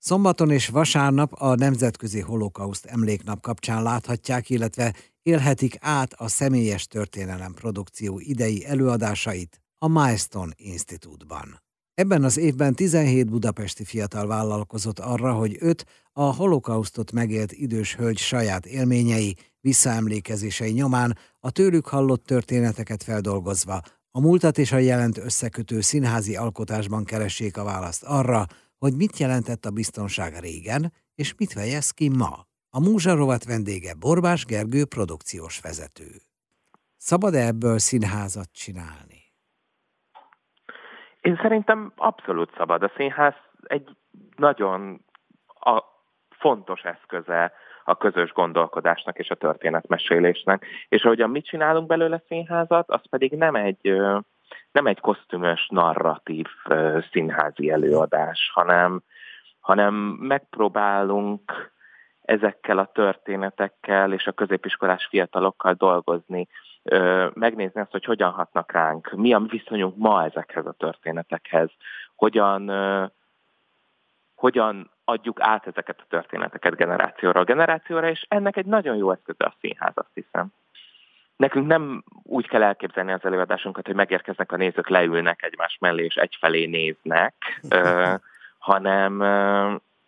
Szombaton és vasárnap a Nemzetközi Holokauszt Emléknap kapcsán láthatják, illetve élhetik át a személyes történelem produkció idei előadásait a Milestone Institute-ban. Ebben az évben 17 budapesti fiatal vállalkozott arra, hogy öt a holokausztot megélt idős hölgy saját élményei, visszaemlékezései nyomán a tőlük hallott történeteket feldolgozva, a múltat és a jelent összekötő színházi alkotásban keressék a választ arra, hogy mit jelentett a biztonság régen, és mit vegyez ki ma. A Múzsarovat vendége Borbás Gergő produkciós vezető. Szabad-e ebből színházat csinálni? Én szerintem abszolút szabad. A színház egy nagyon a fontos eszköze a közös gondolkodásnak és a történetmesélésnek. És ahogyan mit csinálunk belőle színházat, az pedig nem egy, nem egy kosztümös, narratív színházi előadás, hanem, hanem megpróbálunk ezekkel a történetekkel és a középiskolás fiatalokkal dolgozni, megnézni azt, hogy hogyan hatnak ránk, mi a viszonyunk ma ezekhez a történetekhez, hogyan, hogyan adjuk át ezeket a történeteket generációra generációra, és ennek egy nagyon jó eszköze a színház, azt hiszem. Nekünk nem úgy kell elképzelni az előadásunkat, hogy megérkeznek a nézők, leülnek egymás mellé, és egyfelé néznek, hanem,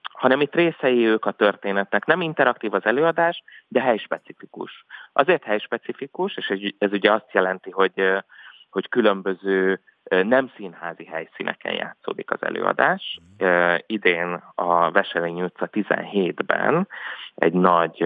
hanem itt részei ők a történetnek. Nem interaktív az előadás, de helyspecifikus. Azért helyspecifikus, és ez ugye azt jelenti, hogy, hogy különböző nem színházi helyszíneken játszódik az előadás. Idén a Veselény utca 17-ben egy nagy,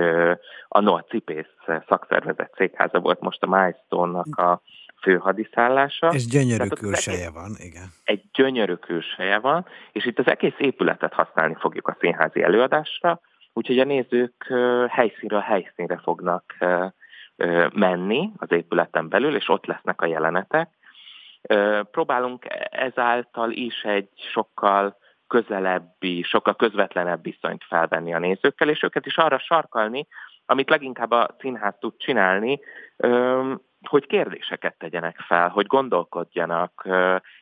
a Cipész szakszervezet székháza volt most a Milestone-nak a főhadiszállása. És gyönyörű külseje van, igen. Egy gyönyörű külseje van, és itt az egész épületet használni fogjuk a színházi előadásra, úgyhogy a nézők helyszínről helyszínre fognak menni az épületen belül, és ott lesznek a jelenetek. Próbálunk ezáltal is egy sokkal közelebbi, sokkal közvetlenebb viszonyt felvenni a nézőkkel, és őket is arra sarkalni, amit leginkább a színház tud csinálni, hogy kérdéseket tegyenek fel, hogy gondolkodjanak,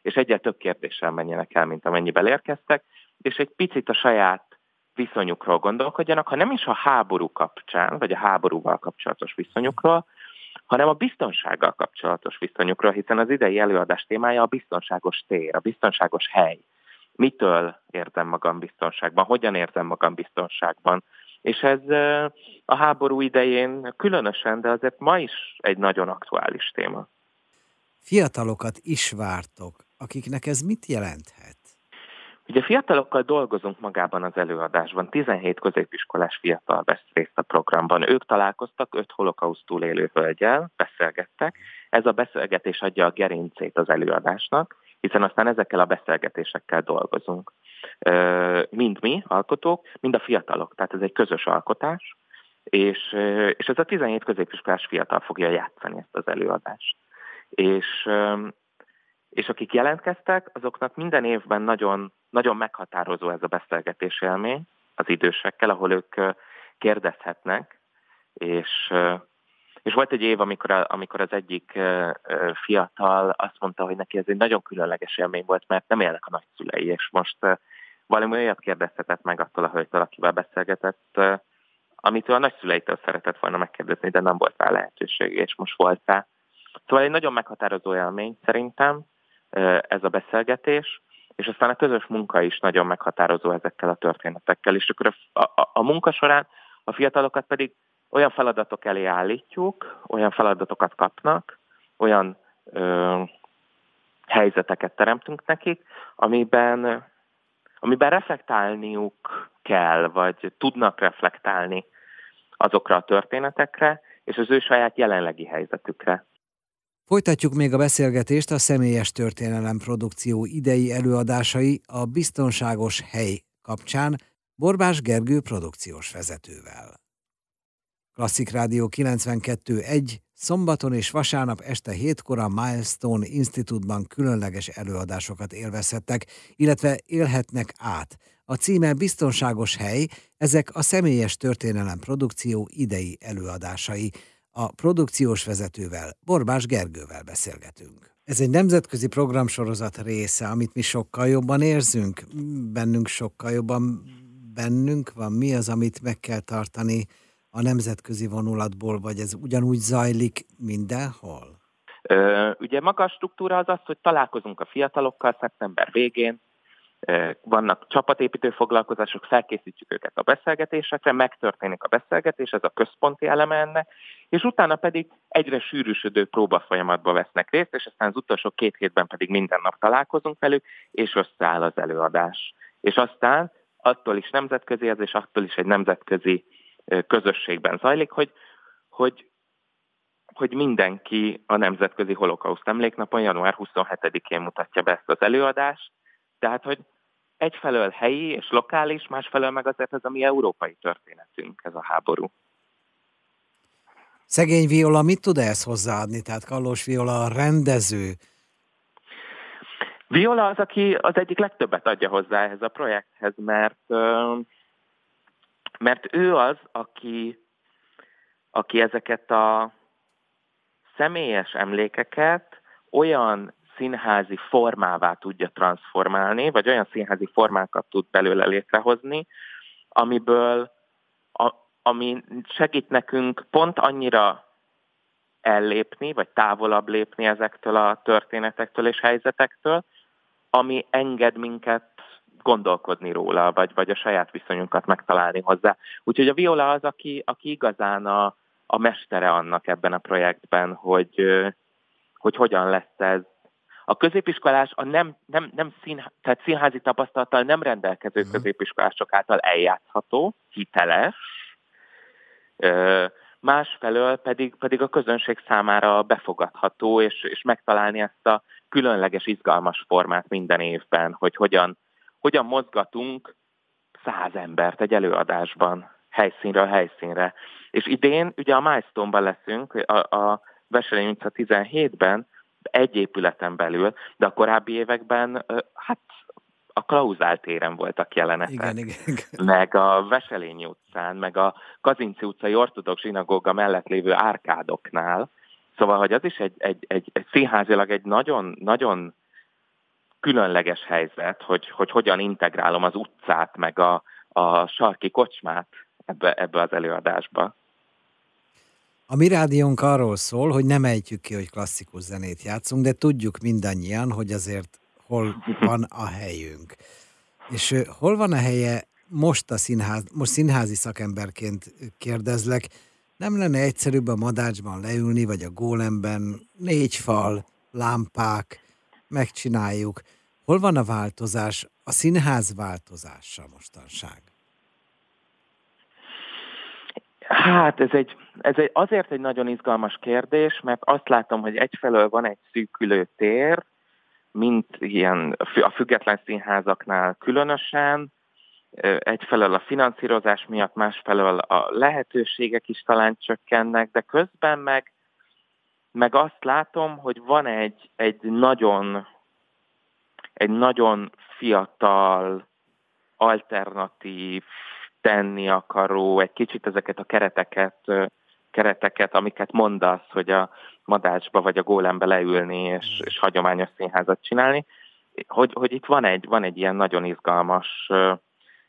és egyre több kérdéssel menjenek el, mint amennyiben érkeztek, és egy picit a saját viszonyukról gondolkodjanak, ha nem is a háború kapcsán, vagy a háborúval kapcsolatos viszonyukról, hanem a biztonsággal kapcsolatos viszonyukról, hiszen az idei előadás témája a biztonságos tér, a biztonságos hely. Mitől érzem magam biztonságban, hogyan érzem magam biztonságban, és ez a háború idején különösen, de azért ma is egy nagyon aktuális téma. Fiatalokat is vártok, akiknek ez mit jelenthet? Ugye fiatalokkal dolgozunk magában az előadásban, 17 középiskolás fiatal vesz részt a programban. Ők találkoztak öt holokauszt túlélő hölgyel, beszélgettek. Ez a beszélgetés adja a gerincét az előadásnak, hiszen aztán ezekkel a beszélgetésekkel dolgozunk. Mind mi, alkotók, mind a fiatalok, tehát ez egy közös alkotás, és, és ez a 17 középiskolás fiatal fogja játszani ezt az előadást. És, és akik jelentkeztek, azoknak minden évben nagyon, nagyon meghatározó ez a beszélgetés élmény az idősekkel, ahol ők kérdezhetnek, és, és volt egy év, amikor, a, amikor az egyik fiatal azt mondta, hogy neki ez egy nagyon különleges élmény volt, mert nem élnek a nagyszülei, és most valami olyat kérdezhetett meg attól a hölgytől, akivel beszélgetett, amit ő a nagyszüleitől szeretett volna megkérdezni, de nem volt rá lehetőség, és most volt rá. Szóval egy nagyon meghatározó élmény szerintem ez a beszélgetés, és aztán a közös munka is nagyon meghatározó ezekkel a történetekkel, és akkor a, a, a munka során a fiatalokat pedig olyan feladatok elé állítjuk, olyan feladatokat kapnak, olyan ö, helyzeteket teremtünk nekik, amiben, amiben reflektálniuk kell, vagy tudnak reflektálni azokra a történetekre, és az ő saját jelenlegi helyzetükre. Folytatjuk még a beszélgetést a személyes történelem produkció idei előadásai a biztonságos hely kapcsán Borbás Gergő produkciós vezetővel. Klasszik Rádió 92.1 szombaton és vasárnap este hétkor a Milestone Institute-ban különleges előadásokat élvezhettek, illetve élhetnek át. A címe Biztonságos hely, ezek a személyes történelem produkció idei előadásai. A produkciós vezetővel, Borbás Gergővel beszélgetünk. Ez egy nemzetközi programsorozat része, amit mi sokkal jobban érzünk, bennünk sokkal jobban bennünk van, mi az, amit meg kell tartani a nemzetközi vonulatból, vagy ez ugyanúgy zajlik mindenhol? Ugye maga a struktúra az az, hogy találkozunk a fiatalokkal szeptember végén, vannak csapatépítő foglalkozások, felkészítjük őket a beszélgetésekre, megtörténik a beszélgetés, ez a központi eleme ennek, és utána pedig egyre sűrűsödő próbafolyamatba vesznek részt, és aztán az utolsó két hétben pedig minden nap találkozunk velük, és összeáll az előadás. És aztán attól is nemzetközi ez, és attól is egy nemzetközi közösségben zajlik, hogy, hogy hogy mindenki a Nemzetközi Holokauszt Emléknapon január 27-én mutatja be ezt az előadást, tehát, hogy egyfelől helyi és lokális, másfelől meg azért ez a mi európai történetünk, ez a háború. Szegény Viola mit tud ezt hozzáadni? Tehát Kallós Viola a rendező. Viola az, aki az egyik legtöbbet adja hozzá ehhez a projekthez, mert, mert ő az, aki, aki ezeket a személyes emlékeket olyan színházi formává tudja transformálni, vagy olyan színházi formákat tud belőle létrehozni, amiből, a, ami segít nekünk pont annyira ellépni, vagy távolabb lépni ezektől a történetektől és helyzetektől, ami enged minket gondolkodni róla, vagy, vagy a saját viszonyunkat megtalálni hozzá. Úgyhogy a Viola az, aki, aki igazán a, a mestere annak ebben a projektben, hogy, hogy hogyan lesz ez a középiskolás a nem, nem, nem szín, tehát színházi tapasztalattal nem rendelkező uh-huh. középiskolások által eljátszható, hiteles, másfelől pedig, pedig a közönség számára befogadható, és, és megtalálni ezt a különleges, izgalmas formát minden évben, hogy hogyan, hogyan mozgatunk száz embert egy előadásban, helyszínről helyszínre. És idén ugye a Milestone-ban leszünk, a, a Veselényi utca 17-ben, egy épületen belül, de a korábbi években hát a Klauzál téren voltak jelenetek. Igen, igen, igen. Meg a Veselényi utcán, meg a Kazinci utcai ortodox zsinagóga mellett lévő árkádoknál. Szóval, hogy az is egy, egy, egy, egy színházilag egy nagyon, nagyon különleges helyzet, hogy, hogy hogyan integrálom az utcát, meg a, a sarki kocsmát ebbe, ebbe az előadásba. A mi rádiónk arról szól, hogy nem ejtjük ki, hogy klasszikus zenét játszunk, de tudjuk mindannyian, hogy azért hol van a helyünk. És hol van a helye most a színház, most színházi szakemberként kérdezlek, nem lenne egyszerűbb a madácsban leülni, vagy a gólemben, négy fal, lámpák, megcsináljuk. Hol van a változás, a színház változása mostanság? Hát ez egy, ez egy, azért egy nagyon izgalmas kérdés, mert azt látom, hogy egyfelől van egy szűkülő tér, mint ilyen a független színházaknál különösen, egyfelől a finanszírozás miatt, másfelől a lehetőségek is talán csökkennek, de közben meg, meg azt látom, hogy van egy, egy nagyon egy nagyon fiatal, alternatív, tenni akaró, egy kicsit ezeket a kereteket, kereteket, amiket mondasz, hogy a madácsba vagy a gólembe leülni és, és hagyományos színházat csinálni, hogy, hogy itt van egy, van egy ilyen nagyon izgalmas,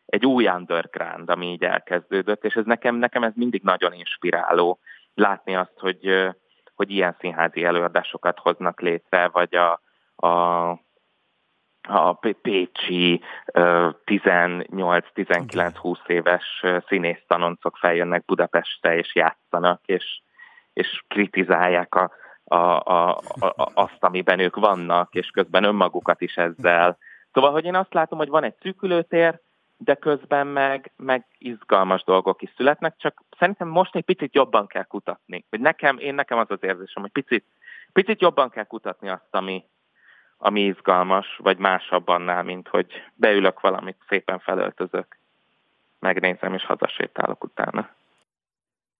egy új underground, ami így elkezdődött, és ez nekem, nekem ez mindig nagyon inspiráló látni azt, hogy, hogy ilyen színházi előadásokat hoznak létre, vagy a, a a pécsi 18-19-20 éves színésztanoncok feljönnek Budapestre és játszanak, és, és kritizálják a, a, a, a, azt, amiben ők vannak, és közben önmagukat is ezzel. Szóval, hogy én azt látom, hogy van egy szűkülőtér, de közben meg, meg izgalmas dolgok is születnek, csak szerintem most egy picit jobban kell kutatni. Hogy nekem, én nekem az az érzésem, hogy picit, picit jobban kell kutatni azt, ami, ami izgalmas, vagy másabb annál, mint hogy beülök valamit, szépen felöltözök, megnézem és hazasétálok utána.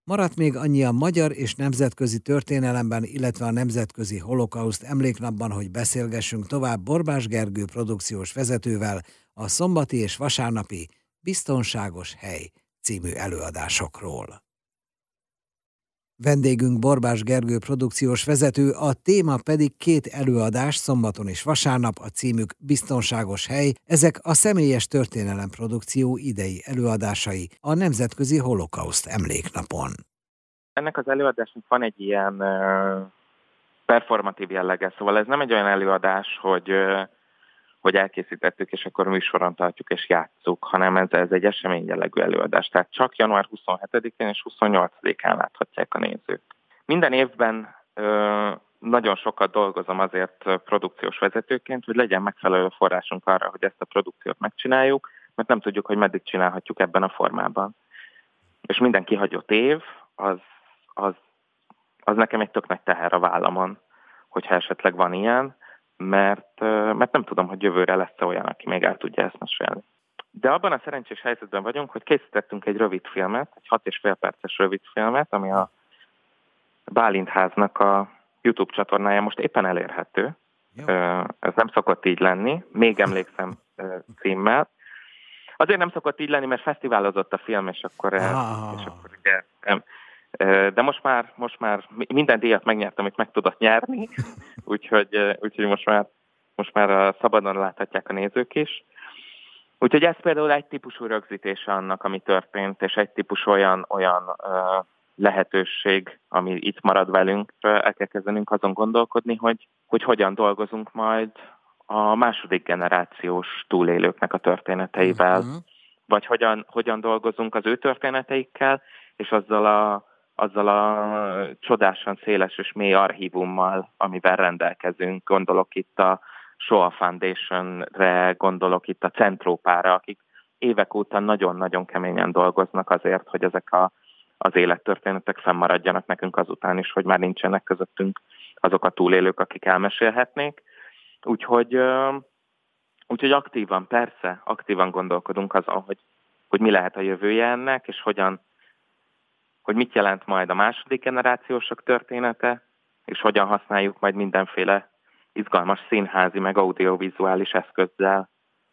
Maradt még annyi a magyar és nemzetközi történelemben, illetve a Nemzetközi Holokauszt emléknapban, hogy beszélgessünk tovább Borbás Gergő produkciós vezetővel a szombati és vasárnapi Biztonságos Hely című előadásokról. Vendégünk Borbás Gergő produkciós vezető, a téma pedig két előadás szombaton és vasárnap, a címük Biztonságos hely, ezek a személyes történelem produkció idei előadásai a Nemzetközi Holokauszt emléknapon. Ennek az előadásnak van egy ilyen performatív jellege, szóval ez nem egy olyan előadás, hogy hogy elkészítettük, és akkor műsoron tartjuk és játsszuk, hanem ez, ez egy esemény jellegű előadás. Tehát csak január 27-én és 28-án láthatják a nézők. Minden évben ö, nagyon sokat dolgozom azért produkciós vezetőként, hogy legyen megfelelő forrásunk arra, hogy ezt a produkciót megcsináljuk, mert nem tudjuk, hogy meddig csinálhatjuk ebben a formában. És minden kihagyott év, az, az, az nekem egy tök nagy teher a vállamon, hogyha esetleg van ilyen, mert, mert nem tudom, hogy jövőre lesz -e olyan, aki még el tudja ezt mesélni. De abban a szerencsés helyzetben vagyunk, hogy készítettünk egy rövid filmet, egy hat és fél perces rövid filmet, ami a Bálintháznak a YouTube csatornája most éppen elérhető. Jó. Ez nem szokott így lenni, még emlékszem címmel. Azért nem szokott így lenni, mert fesztiválozott a film, és akkor, ah. és akkor ugye, de most már, most már minden díjat megnyertem, amit meg tudott nyerni, úgyhogy, úgyhogy most már, most már szabadon láthatják a nézők is. Úgyhogy ez például egy típusú rögzítése annak, ami történt, és egy típus olyan, olyan uh, lehetőség, ami itt marad velünk, el kell kezdenünk azon gondolkodni, hogy, hogy hogyan dolgozunk majd a második generációs túlélőknek a történeteivel, uh-huh. vagy hogyan, hogyan dolgozunk az ő történeteikkel, és azzal a azzal a csodásan széles és mély archívummal, amivel rendelkezünk. Gondolok itt a Shoah Foundation-re, gondolok itt a Centrópára, akik évek óta nagyon-nagyon keményen dolgoznak azért, hogy ezek a, az élettörténetek fennmaradjanak nekünk azután is, hogy már nincsenek közöttünk azok a túlélők, akik elmesélhetnék. Úgyhogy, úgyhogy aktívan, persze, aktívan gondolkodunk azon, hogy, hogy mi lehet a jövője ennek, és hogyan hogy mit jelent majd a második generációsok története, és hogyan használjuk majd mindenféle izgalmas színházi, meg audiovizuális eszközzel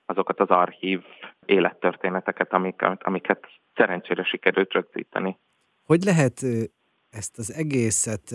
azokat az archív élettörténeteket, amiket, amiket szerencsére sikerült rögzíteni. Hogy lehet ezt az egészet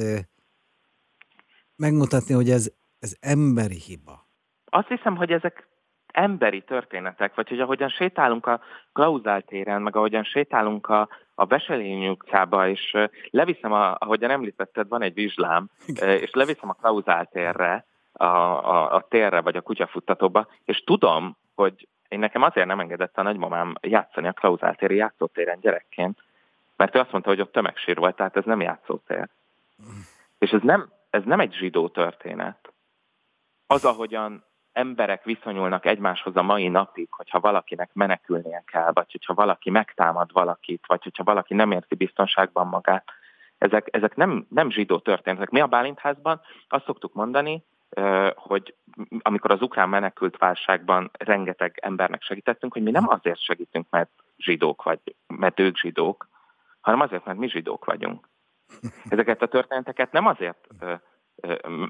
megmutatni, hogy ez, ez emberi hiba? Azt hiszem, hogy ezek emberi történetek, vagy hogy ahogyan sétálunk a Klauzál téren, meg ahogyan sétálunk a, a Veselényi utcába, és leviszem, a, ahogyan említetted, van egy vizslám, és leviszem a Klauzál térre, a, a, a térre, vagy a kutyafuttatóba, és tudom, hogy én nekem azért nem engedett a nagymamám játszani a Klauzál téri játszótéren gyerekként, mert ő azt mondta, hogy ott tömegsír volt, tehát ez nem játszótér. És ez nem, ez nem egy zsidó történet. Az, ahogyan emberek viszonyulnak egymáshoz a mai napig, hogyha valakinek menekülnie kell, vagy hogyha valaki megtámad valakit, vagy hogyha valaki nem érti biztonságban magát, ezek, ezek nem, nem zsidó történetek. Mi a Bálintházban azt szoktuk mondani, hogy amikor az ukrán menekült válságban rengeteg embernek segítettünk, hogy mi nem azért segítünk, mert zsidók vagy, mert ők zsidók, hanem azért, mert mi zsidók vagyunk. Ezeket a történeteket nem azért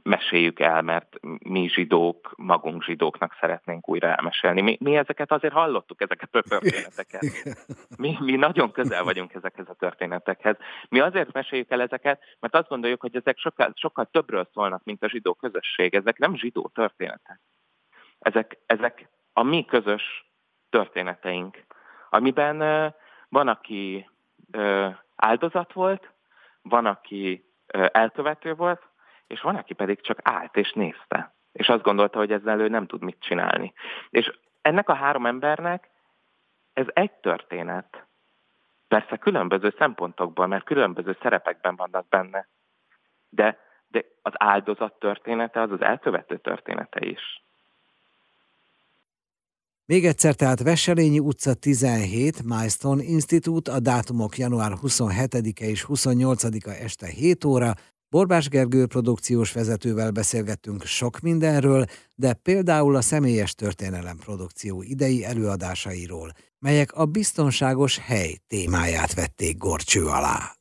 meséljük el, mert mi zsidók, magunk zsidóknak szeretnénk újra elmesélni. Mi, mi ezeket azért hallottuk, ezeket a történeteket. Mi, mi nagyon közel vagyunk ezekhez a történetekhez. Mi azért meséljük el ezeket, mert azt gondoljuk, hogy ezek sokkal, sokkal többről szólnak, mint a zsidó közösség. Ezek nem zsidó történetek. Ezek, ezek a mi közös történeteink, amiben uh, van, aki uh, áldozat volt, van, aki elkövető volt, és van, aki pedig csak állt és nézte, és azt gondolta, hogy ezzel ő nem tud mit csinálni. És ennek a három embernek ez egy történet. Persze különböző szempontokból, mert különböző szerepekben vannak benne. De, de az áldozat története az az elkövető története is. Még egyszer, tehát Veselényi utca 17, Milestone Institute, a dátumok január 27-e és 28-a este 7 óra, Borbás Gergő produkciós vezetővel beszélgettünk sok mindenről, de például a személyes történelem produkció idei előadásairól, melyek a biztonságos hely témáját vették gorcső alá.